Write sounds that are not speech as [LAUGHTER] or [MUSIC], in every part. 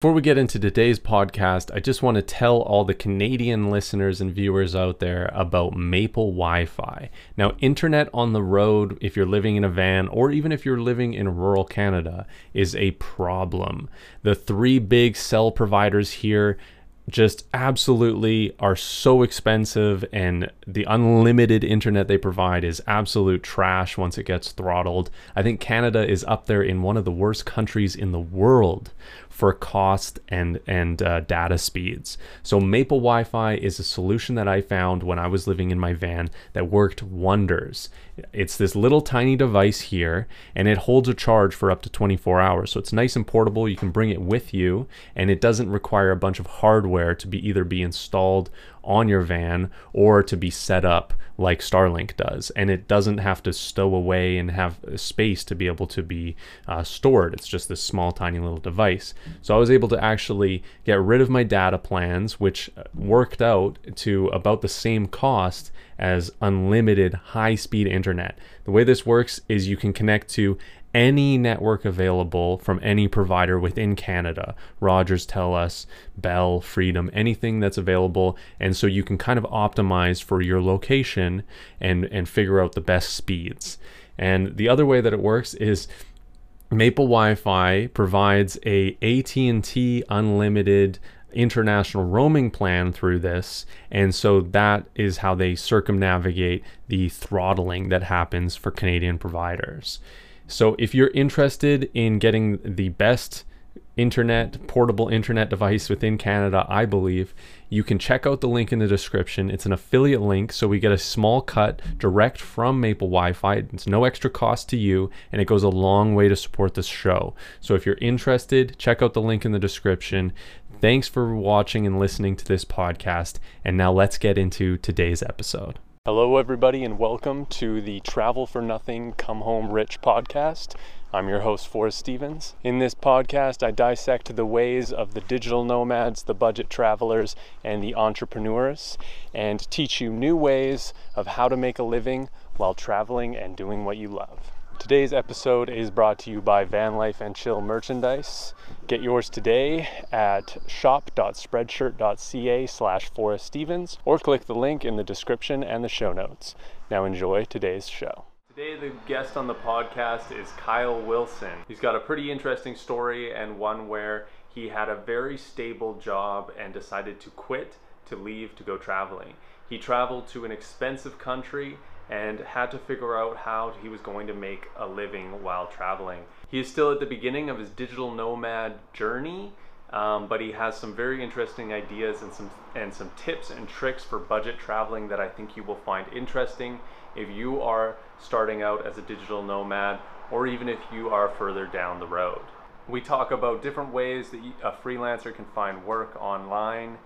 Before we get into today's podcast, I just want to tell all the Canadian listeners and viewers out there about Maple Wi Fi. Now, internet on the road, if you're living in a van or even if you're living in rural Canada, is a problem. The three big cell providers here just absolutely are so expensive and the unlimited internet they provide is absolute trash once it gets throttled. I think Canada is up there in one of the worst countries in the world for cost and and uh, data speeds. So Maple Wi-Fi is a solution that I found when I was living in my van that worked wonders. It's this little tiny device here, and it holds a charge for up to 24 hours. So it's nice and portable. You can bring it with you, and it doesn't require a bunch of hardware to be either be installed on your van or to be set up like Starlink does. And it doesn't have to stow away and have space to be able to be uh, stored. It's just this small, tiny little device. So I was able to actually get rid of my data plans, which worked out to about the same cost as unlimited high speed internet. The way this works is you can connect to any network available from any provider within Canada. Rogers, TELUS, Bell, Freedom, anything that's available. And so you can kind of optimize for your location and, and figure out the best speeds. And the other way that it works is Maple Wi-Fi provides a AT&T unlimited international roaming plan through this and so that is how they circumnavigate the throttling that happens for Canadian providers. So if you're interested in getting the best internet, portable internet device within Canada, I believe, you can check out the link in the description. It's an affiliate link, so we get a small cut direct from Maple Wi Fi. It's no extra cost to you, and it goes a long way to support this show. So if you're interested, check out the link in the description. Thanks for watching and listening to this podcast. And now let's get into today's episode. Hello, everybody, and welcome to the Travel for Nothing Come Home Rich podcast. I'm your host, Forrest Stevens. In this podcast, I dissect the ways of the digital nomads, the budget travelers, and the entrepreneurs, and teach you new ways of how to make a living while traveling and doing what you love. Today's episode is brought to you by Van Life and Chill merchandise. Get yours today at shop.spreadshirt.ca slash Forrest Stevens or click the link in the description and the show notes. Now enjoy today's show. Today the guest on the podcast is Kyle Wilson. He's got a pretty interesting story and one where he had a very stable job and decided to quit to leave to go traveling. He traveled to an expensive country and had to figure out how he was going to make a living while traveling. He is still at the beginning of his digital nomad journey, um, but he has some very interesting ideas and some and some tips and tricks for budget traveling that I think you will find interesting if you are starting out as a digital nomad or even if you are further down the road. We talk about different ways that a freelancer can find work online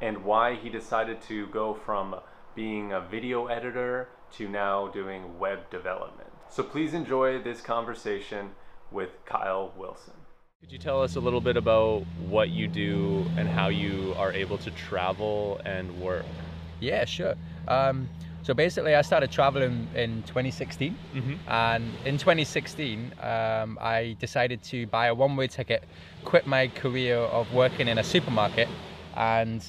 and why he decided to go from being a video editor to now doing web development. So please enjoy this conversation with Kyle Wilson. Could you tell us a little bit about what you do and how you are able to travel and work? Yeah, sure. Um, so basically, I started traveling in 2016, mm-hmm. and in 2016, um, I decided to buy a one-way ticket, quit my career of working in a supermarket, and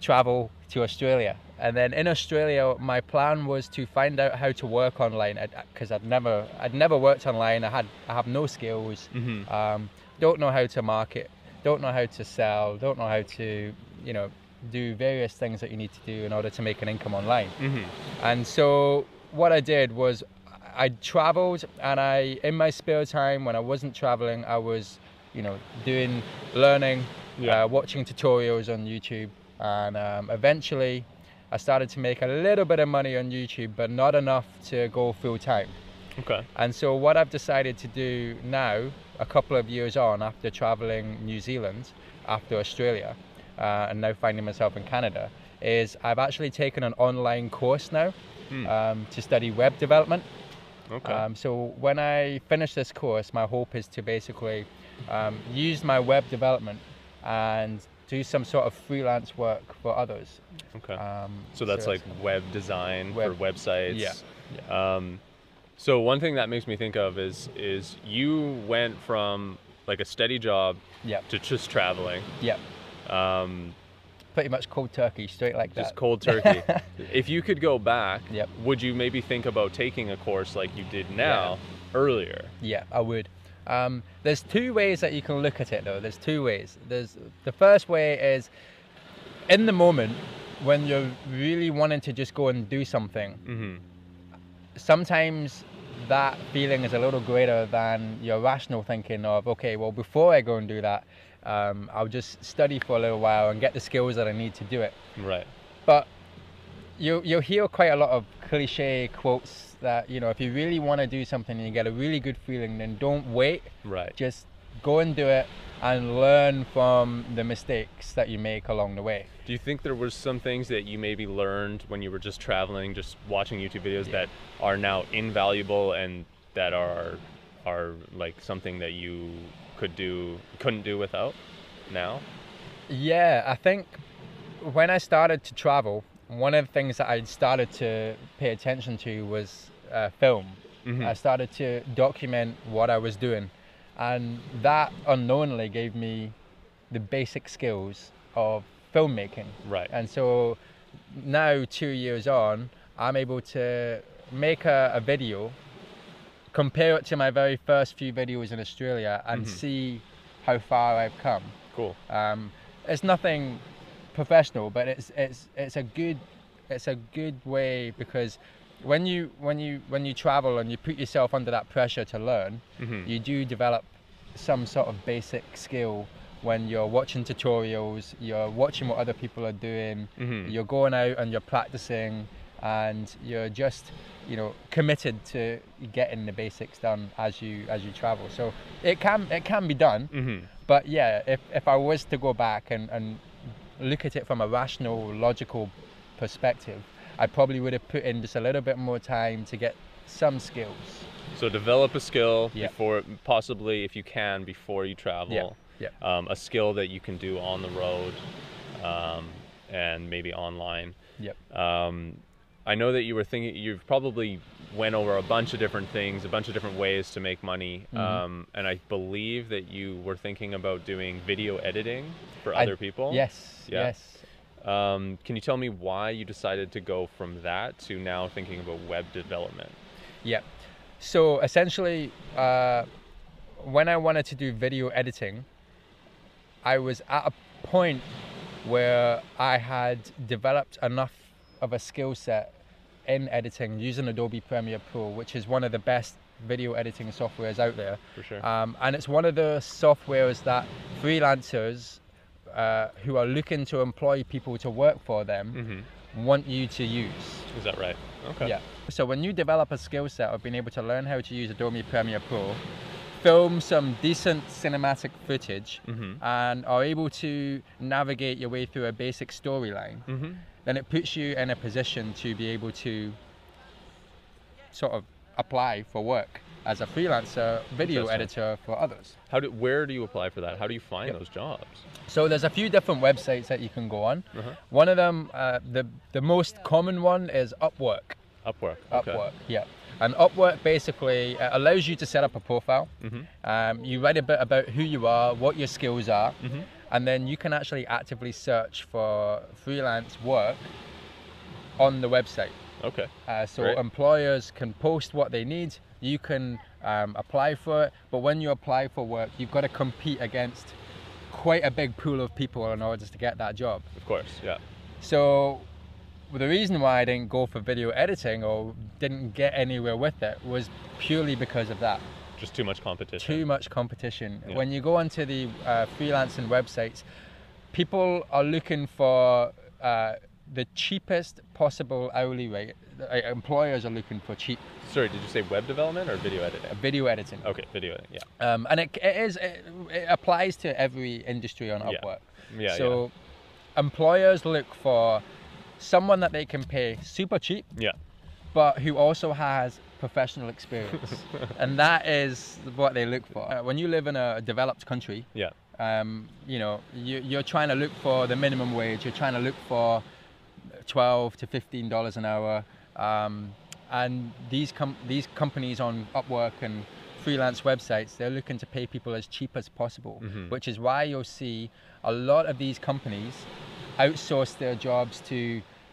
travel to Australia and then in Australia, my plan was to find out how to work online because I'd never I'd never worked online. I had I have no skills. Mm-hmm. Um, don't know how to market. Don't know how to sell. Don't know how to you know do various things that you need to do in order to make an income online. Mm-hmm. And so what I did was I traveled and I in my spare time when I wasn't traveling I was you know doing learning, yeah. uh, watching tutorials on YouTube, and um, eventually I started to make a little bit of money on YouTube, but not enough to go full time. Okay. And so what I've decided to do now, a couple of years on after traveling New Zealand, after Australia, uh, and now finding myself in Canada, is I've actually taken an online course now hmm. um, to study web development. Okay. Um, so when I finish this course, my hope is to basically um, use my web development and do some sort of freelance work for others. Okay. Um, so that's so like web design web, for websites. Yeah. yeah. Um, so one thing that makes me think of is is you went from like a steady job Yep. to just traveling. Yep. Um, Pretty much cold turkey, straight like just that. Just cold turkey. [LAUGHS] if you could go back, Yep. would you maybe think about taking a course like you did now earlier? Yeah, I would. Um, there's two ways that you can look at it though. There's two ways. There's the first way is in the moment when you're really wanting to just go and do something. Mm-hmm. Sometimes that feeling is a little greater than your rational thinking of okay, well before I go and do that, um, I'll just study for a little while and get the skills that I need to do it. Right. But you you'll hear quite a lot of cliche quotes that you know if you really want to do something and you get a really good feeling, then don't wait. Right. Just go and do it and learn from the mistakes that you make along the way. Do you think there was some things that you maybe learned when you were just traveling, just watching YouTube videos that are now invaluable and that are are like something that you could do couldn't do without now? Yeah, I think when I started to travel, one of the things that I started to pay attention to was uh, film. Mhm. I started to document what I was doing, and that unknowingly gave me the basic skills of filmmaking. Right. And so now, two years on, I'm able to make a, a video, compare it to my very first few videos in Australia, and Mhm. see how far I've come. Cool. Um, it's nothing professional, but it's it's it's a good it's a good way because when you when you when you travel and you put yourself under that pressure to learn, Mhm. you do develop some sort of basic skill when you're watching tutorials, you're watching what other people are doing, Mhm. you're going out and you're practicing, and you're just you know committed to getting the basics done as you as you travel. So it can it can be done. Mhm. But yeah, if, if I was to go back and, and look at it from a rational, logical perspective, I probably would have put in just a little bit more time to get some skills. So develop a skill Yeah. before, possibly if you can, before you travel. Yeah. Um, a skill that you can do on the road, um, and maybe online. Yep. Um, I know that you were thinking. You've probably went over a bunch of different things, a bunch of different ways to make money. Mhm. Um, and I believe that you were thinking about doing video editing for I- other people. Yes, Yeah. yes. Um, can you tell me why you decided to go from that to now thinking about web development? Yeah. So essentially, uh, when I wanted to do video editing, I was at a point where I had developed enough of a skill set in editing using Adobe Premiere Pro, which is one of the best video editing softwares out there. For sure. Um, and it's one of the softwares that freelancers uh, who are looking to employ people to work for them hmm want you to use. Is that right? Okay. Yeah. So when you develop a skill set of being able to learn how to use Adobe Premiere Pro, film some decent cinematic footage, Mm-hmm. and are able to navigate your way through a basic storyline, Mm-hmm. Then it puts you in a position to be able to sort of apply for work as a freelancer video editor for others. How do where do you apply for that? How do you find Yep. those jobs? So there's a few different websites that you can go on. Uh-huh. One of them, uh, the the most common one is Upwork. Upwork. Okay. Upwork, yeah. And Upwork basically uh, allows you to set up a profile. Mm-hmm. Um, you write a bit about who you are, what your skills are, Mhm. And then you can actually actively search for freelance work on the website. Okay. Uh, so Great. employers can post what they need. You can um, apply for it, but when you apply for work, you've got to compete against quite a big pool of people in order to get that job. Of course. Yeah. So the reason why I didn't go for video editing or didn't get anywhere with it was purely because of that. Just too much competition. Too much competition. Yeah. When you go onto the uh, freelancing websites, people are looking for uh, the cheapest possible hourly rate. Uh, employers are looking for cheap Sorry, did you say web development or video editing? video editing. Okay, video editing. Yeah. Um, and it, it is it, it applies to every industry on Yeah. Upwork. Yeah. so employers look for someone that they can pay super cheap yeah. but who also has professional experience. [LAUGHS] and that is what they look for. Uh, when you live in a developed country, Yeah. um, you know, you, you're trying to look for the minimum wage, you're trying to look for 12 to 15 dollars an hour. Um, and these com- these companies on Upwork and freelance websites, they're looking to pay people as cheap as possible, Mhm. which is why you'll see a lot of these companies outsource their jobs to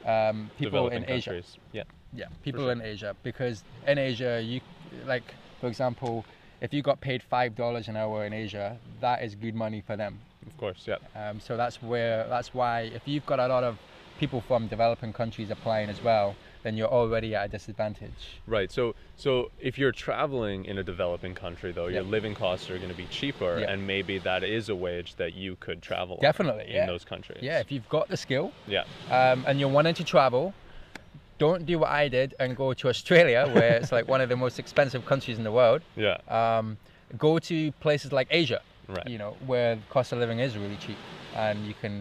um, people Developing in Asia. Yeah. Yeah, people sure. in Asia because in Asia you like for example, if you got paid five dollars an hour in Asia, that is good money for them. Of course. Yeah. Um, so that's where that's why if you've got a lot of people from developing countries applying as well, then you're already at a disadvantage. Right. So so if you're traveling in a developing country though, your living costs are going to be cheaper Yeah. and maybe that is a wage that you could travel Definitely, in yeah. those countries. Yeah, if you've got the skill Yeah. um, and you're wanting to travel, don't do what I did and go to Australia, where it's like one of the most expensive countries in the world. Yeah. Um, go to places like Asia, Right. you know, where the cost of living is really cheap, and you can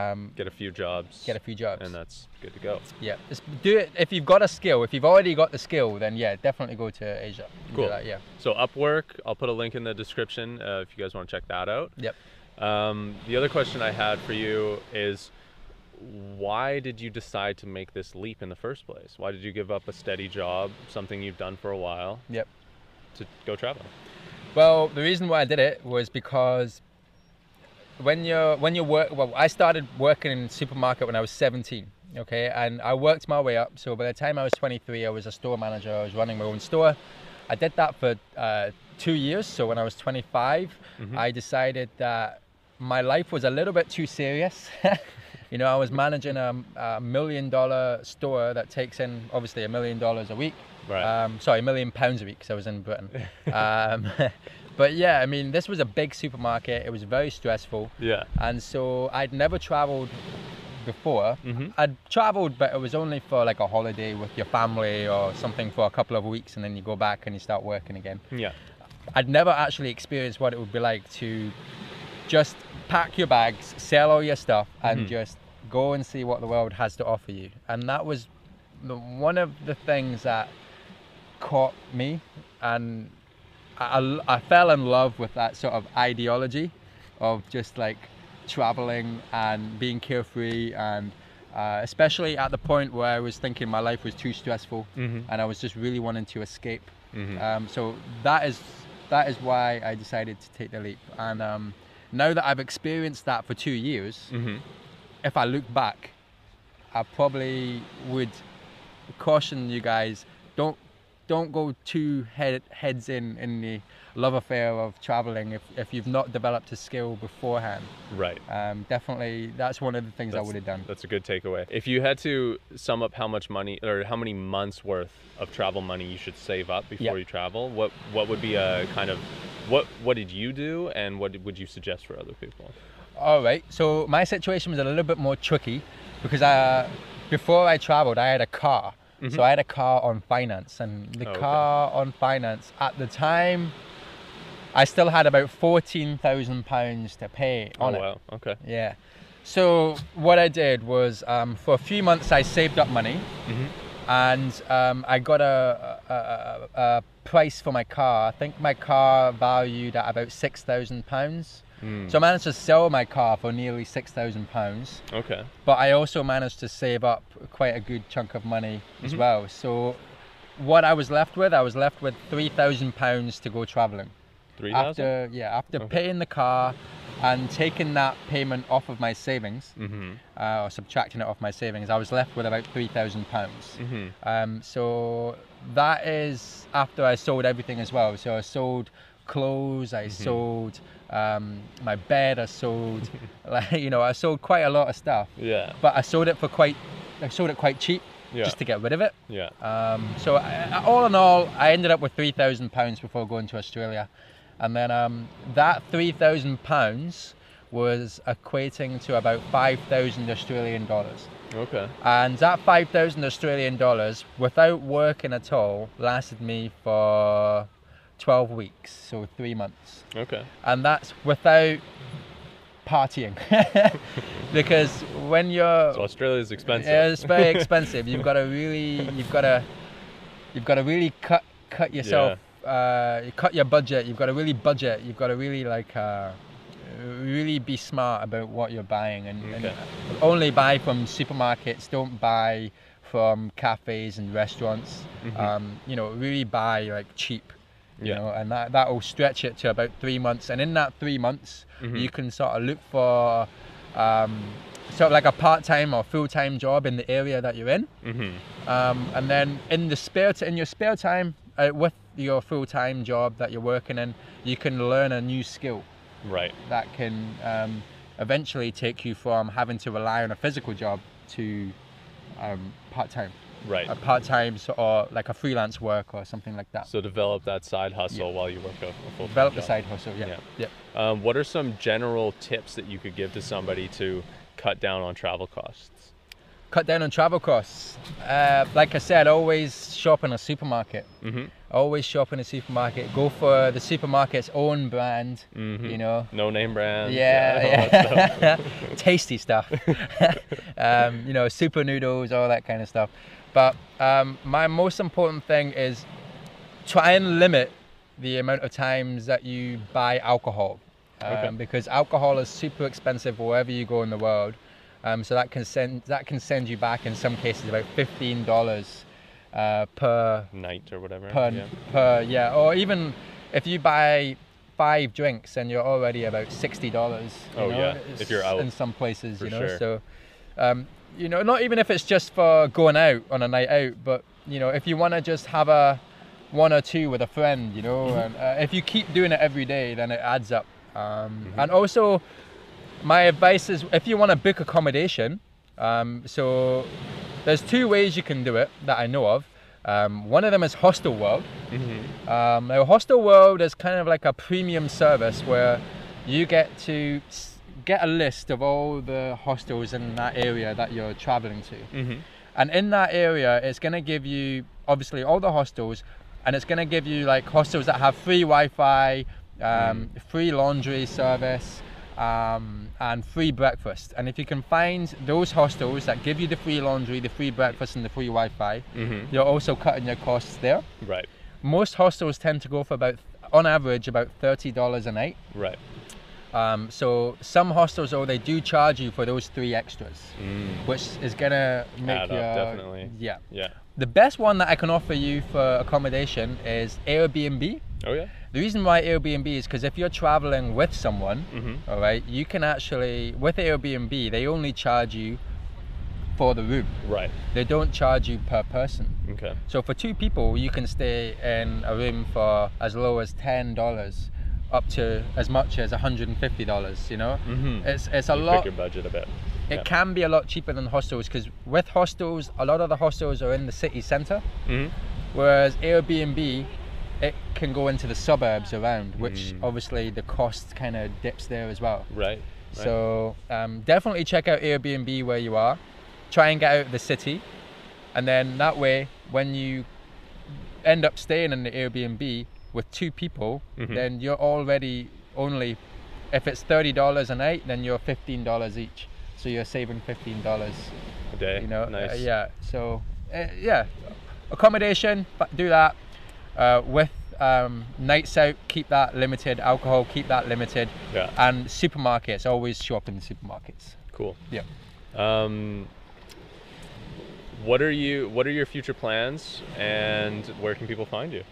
um, Get a few jobs. get a few jobs. and that's good to go. yeah, just do it if you've got a skill. If you've already got the skill, then yeah, definitely go to Asia. Cool. that, yeah. So Upwork, I'll put a link in the description uh, if you guys want to check that out. Yep. Um, the other question I had for you is why did you decide to make this leap in the first place? Why did you give up a steady job, something you've done for a while, Yep. to go travel? Well, the reason why I did it was because when you're when you work well, I started working in supermarket when I was 17. Okay, and I worked my way up. So by the time I was 23, I was a store manager. I was running my own store. I did that for uh, two years. So when I was 25, I decided that my life was a little bit too serious. [LAUGHS] you know, I was managing a, a million dollar store that takes in obviously a million dollars a week. Right. Um, sorry, a million pounds a week because I was in Britain. [LAUGHS] um, [LAUGHS] but yeah, I mean, this was a big supermarket. It was very stressful, yeah. and so I'd never traveled before. Mhm. I'd traveled, but it was only for like a holiday with your family or something for a couple of weeks, and then you go back and you start working again. Yeah. I'd never actually experienced what it would be like to just pack your bags, sell all your stuff, and Mhm. just go and see what the world has to offer you. And that was the, one of the things that caught me, and I, I- I fell in love with that sort of ideology of just like traveling and being carefree and. Uh, especially at the point where I was thinking my life was too stressful Mhm. and I was just really wanting to escape. Mhm. Um, so that is that is why I decided to take the leap. And um, now that I've experienced that for two years, Mhm. if I look back, I probably would caution you guys: don't don't go too head, heads in in the love affair of traveling if, if you've not developed a skill beforehand. Right. Um, definitely, that's one of the things I would have done. That's a good takeaway. If you had to sum up how much money or how many months worth of travel money you should save up before Yeah. you travel, what what would be a kind of what what did you do and what would you suggest for other people? All right. So my situation was a little bit more tricky because I, before I traveled, I had a car. So I had a car on finance, and the Oh, okay. car on finance at the time, I still had about fourteen thousand pounds to pay on oh it. wow. Okay. Yeah. So what I did was, um, for a few months, I saved up money, Mhm. and um, I got a, a, a, a price for my car. I think my car valued at about six thousand pounds. Mm. So I managed to sell my car for nearly six thousand pounds, Okay. but I also managed to save up quite a good chunk of money as Mhm. well. So what I was left with, I was left with three thousand pounds to go traveling. Three thousand. After yeah, after Okay. paying the car and taking that payment off of my savings, Mm-hmm. uh, or subtracting it off my savings, I was left with about three thousand pounds. Mm-hmm. Um, so that is after I sold everything as well. So I sold clothes, I Mm-hmm. sold um, my bed, I sold, [LAUGHS] [LAUGHS] like you know, I sold quite a lot of stuff. Yeah. But I sold it for quite, I sold it quite cheap, Yeah. just to get rid of it. Yeah. Um, so I, all in all, I ended up with three thousand pounds before going to Australia, and then um, that three thousand pounds was equating to about five thousand Australian dollars. Okay. And that 5,000 Australian dollars, without working at all, lasted me for 12 weeks, so three months. Okay. And that's without partying. [LAUGHS] because when you're. So Australia's expensive. Yeah, it's very expensive. You've got to really, you've got to, you've got to really cut cut yourself, uh, you cut your budget. You've got to really budget. You've got to really like, uh, really be smart about what you're buying and, and only buy from supermarkets. Don't buy from cafes and restaurants. Mhm. Um, you know, really buy like cheap. You Yeah. know, and that that will stretch it to about three months. And in that three months, Mhm. you can sort of look for um, sort of like a part-time or full-time job in the area that you're in. Mm-hmm. Um, and then in the spare t- in your spare time uh, with your full-time job that you're working in, you can learn a new skill Right. that can um, eventually take you from having to rely on a physical job to um, part-time, Right. a part-time so- or like a freelance work or something like that. So develop that side hustle while you work a, full Develop the side hustle. Yeah. Yeah. yeah. Um, what are some general tips that you could give to somebody to cut down on travel costs? Cut down on travel costs. Uh, like I said, always shop in a supermarket. Mm-hmm. Always shop in a supermarket. Go for the supermarket's own brand. Mhm. You know, No name brand. Yeah, [LAUGHS] all that stuff. yeah. [LAUGHS] tasty stuff. [LAUGHS] um, you know, super noodles, all that kind of stuff. But um, my most important thing is try and limit the amount of times that you buy alcohol, um, Okay. because alcohol is super expensive wherever you go in the world. Um, so that can send that can send you back in some cases about fifteen dollars uh, per Night or whatever. per yeah. per yeah, or even if you buy five drinks and you're already about sixty dollars. Oh, yeah, if you're out, in some places, you know. sure. So, um, you know, not even if it's just for going out on a night out, but you know, if you want to just have a one or two with a friend, you know, Mm-hmm. and uh, if you keep doing it every day, then it adds up. Um, Mm-hmm. And also, my advice is if you want to book accommodation, um, so there's two ways you can do it that I know of. Um, one of them is Hostel World. Mm-hmm. Um, now, Hostel World is kind of like a premium service where you get to get a list of all the hostels in that area that you're traveling to. Mm-hmm. And in that area, it's going to give you obviously all the hostels, and it's going to give you like hostels that have free Wi-Fi, um, free laundry service, um, and free breakfast. And if you can find those hostels that give you the free laundry, the free breakfast, and the free Wi-Fi, Mm-hmm. you're also cutting your costs there. Right. Most hostels tend to go for about, on average, about thirty dollars a night. Right. Um, so some hostels, though, they do charge you for those three extras, Mm. which is gonna make Add up, your definitely. yeah. Yeah. The best one that I can offer you for accommodation is Airbnb. Oh yeah. The reason why Airbnb is because if you're traveling with someone, Mm-hmm. all right, you can actually with Airbnb they only charge you for the room. Right. They don't charge you per person. Okay. So for two people, you can stay in a room for as low as ten dollars, up to as much as hundred and fifty dollars. You know, Mm-hmm. it's it's a you lot. Pick your budget a bit. It yeah. can be a lot cheaper than hostels because with hostels, a lot of the hostels are in the city centre. Mm-hmm. Whereas Airbnb, it can go into the suburbs around, which Mm. obviously the cost kind of dips there as well. Right. right. So um, definitely check out Airbnb where you are. Try and get out of the city, and then that way, when you end up staying in the Airbnb with two people, Mhm. then you're already only. If it's thirty dollars a night, then you're fifteen dollars each. So you're saving fifteen dollars a day. you know uh, Nice. yeah so uh, yeah accommodation but do that uh, with um, nights out keep that limited alcohol keep that limited Yeah. and supermarkets always shop in the supermarkets Cool. yeah Um, what are you? What are your future plans, and where can people find you?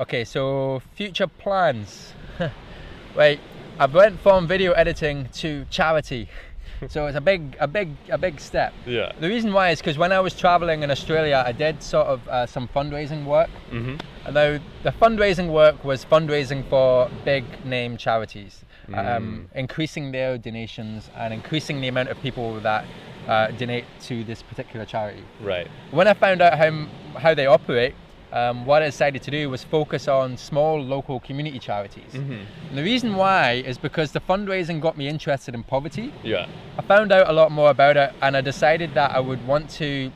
okay so future plans [LAUGHS] Wait, i went from video editing to charity [LAUGHS] so it's a big a big a big step Yeah. the reason why is because when i was traveling in australia i did sort of uh, some fundraising work Mm-hmm. Although the fundraising work was fundraising for big name charities, um, increasing their donations and increasing the amount of people that uh, donate to this particular charity. Right. When I found out how, how they operate, um, what I decided to do was focus on small local community charities. Mm-hmm. And the reason why is because the fundraising got me interested in poverty. Yeah. I found out a lot more about it and I decided that I would want to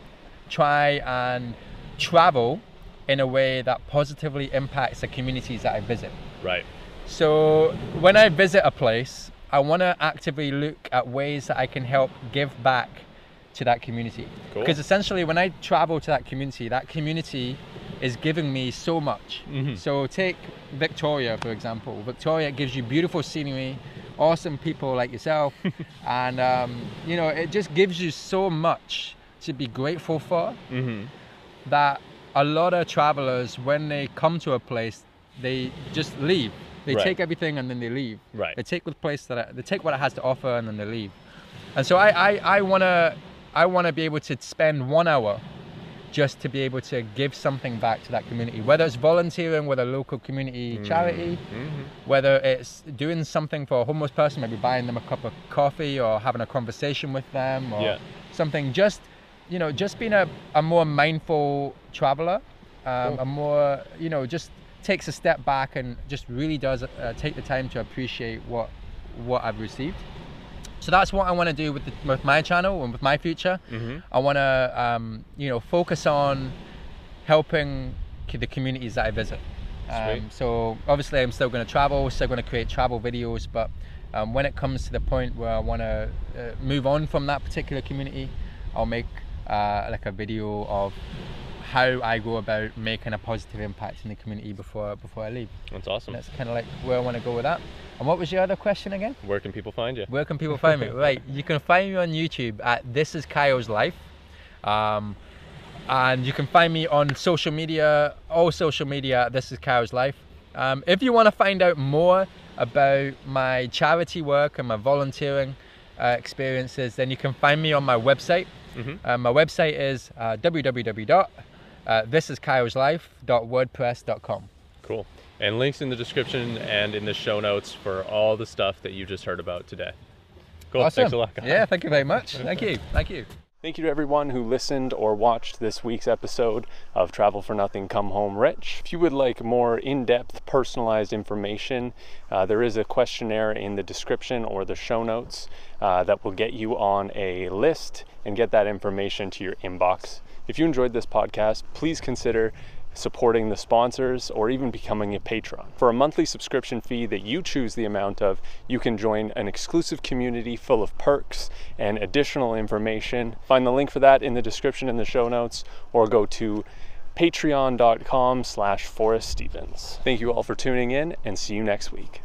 try and travel in a way that positively impacts the communities that I visit. Right. So when I visit a place, I want to actively look at ways that I can help give back to that community. Cool. Because essentially, when I travel to that community, that community is giving me so much. Mhm. So take Victoria, for example. Victoria gives you beautiful scenery, awesome people like yourself, [LAUGHS] and um, you know it just gives you so much to be grateful for Mm-hmm. that a lot of travelers when they come to a place they just leave. They Right. take everything and then they leave. Right. They take the place that they take what it has to offer and then they leave. And so I I, I wanna I wanna be able to spend one hour just to be able to give something back to that community, whether it's volunteering with a local community charity, Mm-hmm. whether it's doing something for a homeless person, maybe buying them a cup of coffee or having a conversation with them or Yeah. something. Just, you know, just being a, a more mindful traveler, um, Cool. a more, you know, just takes a step back and just really does uh, take the time to appreciate what what I've received. So that's what I want to do with the, with my channel and with my future. Mm-hmm. I want to, um, you know, focus on helping the communities that I visit. Um, so obviously, I'm still going to travel, still going to create travel videos. But um, when it comes to the point where I want to uh, move on from that particular community, I'll make uh, like a video of how I go about making a positive impact in the community before before I leave. That's awesome. That's kind of like where I want to go with that. And what was your other question again? Where can people find you? Where can people find me? [LAUGHS] right, you can find me on YouTube at This Is Kyle's Life. Um, and you can find me on social media, all social media, at This Is Kyle's Life. Um, if you want to find out more about my charity work and my volunteering uh, experiences, then you can find me on my website. Mhm. Uh, my website is uh, www.thisiskyle'slife.wordpress.com. Cool. And links in the description and in the show notes for all the stuff that you just heard about today. Cool. Awesome. Thanks a lot. guys. Yeah, thank you very much. Thank you. Thank you. Thank you to everyone who listened or watched this week's episode of Travel for Nothing Come Home Rich. If you would like more in depth, personalized information, uh, there is a questionnaire in the description or the show notes uh, that will get you on a list and get that information to your inbox. If you enjoyed this podcast, please consider supporting the sponsors, or even becoming a patron. For a monthly subscription fee that you choose the amount of, you can join an exclusive community full of perks and additional information. Find the link for that in the description in the show notes, or go to patreon.com slash Forrest Stevens. Thank you all for tuning in and see you next week.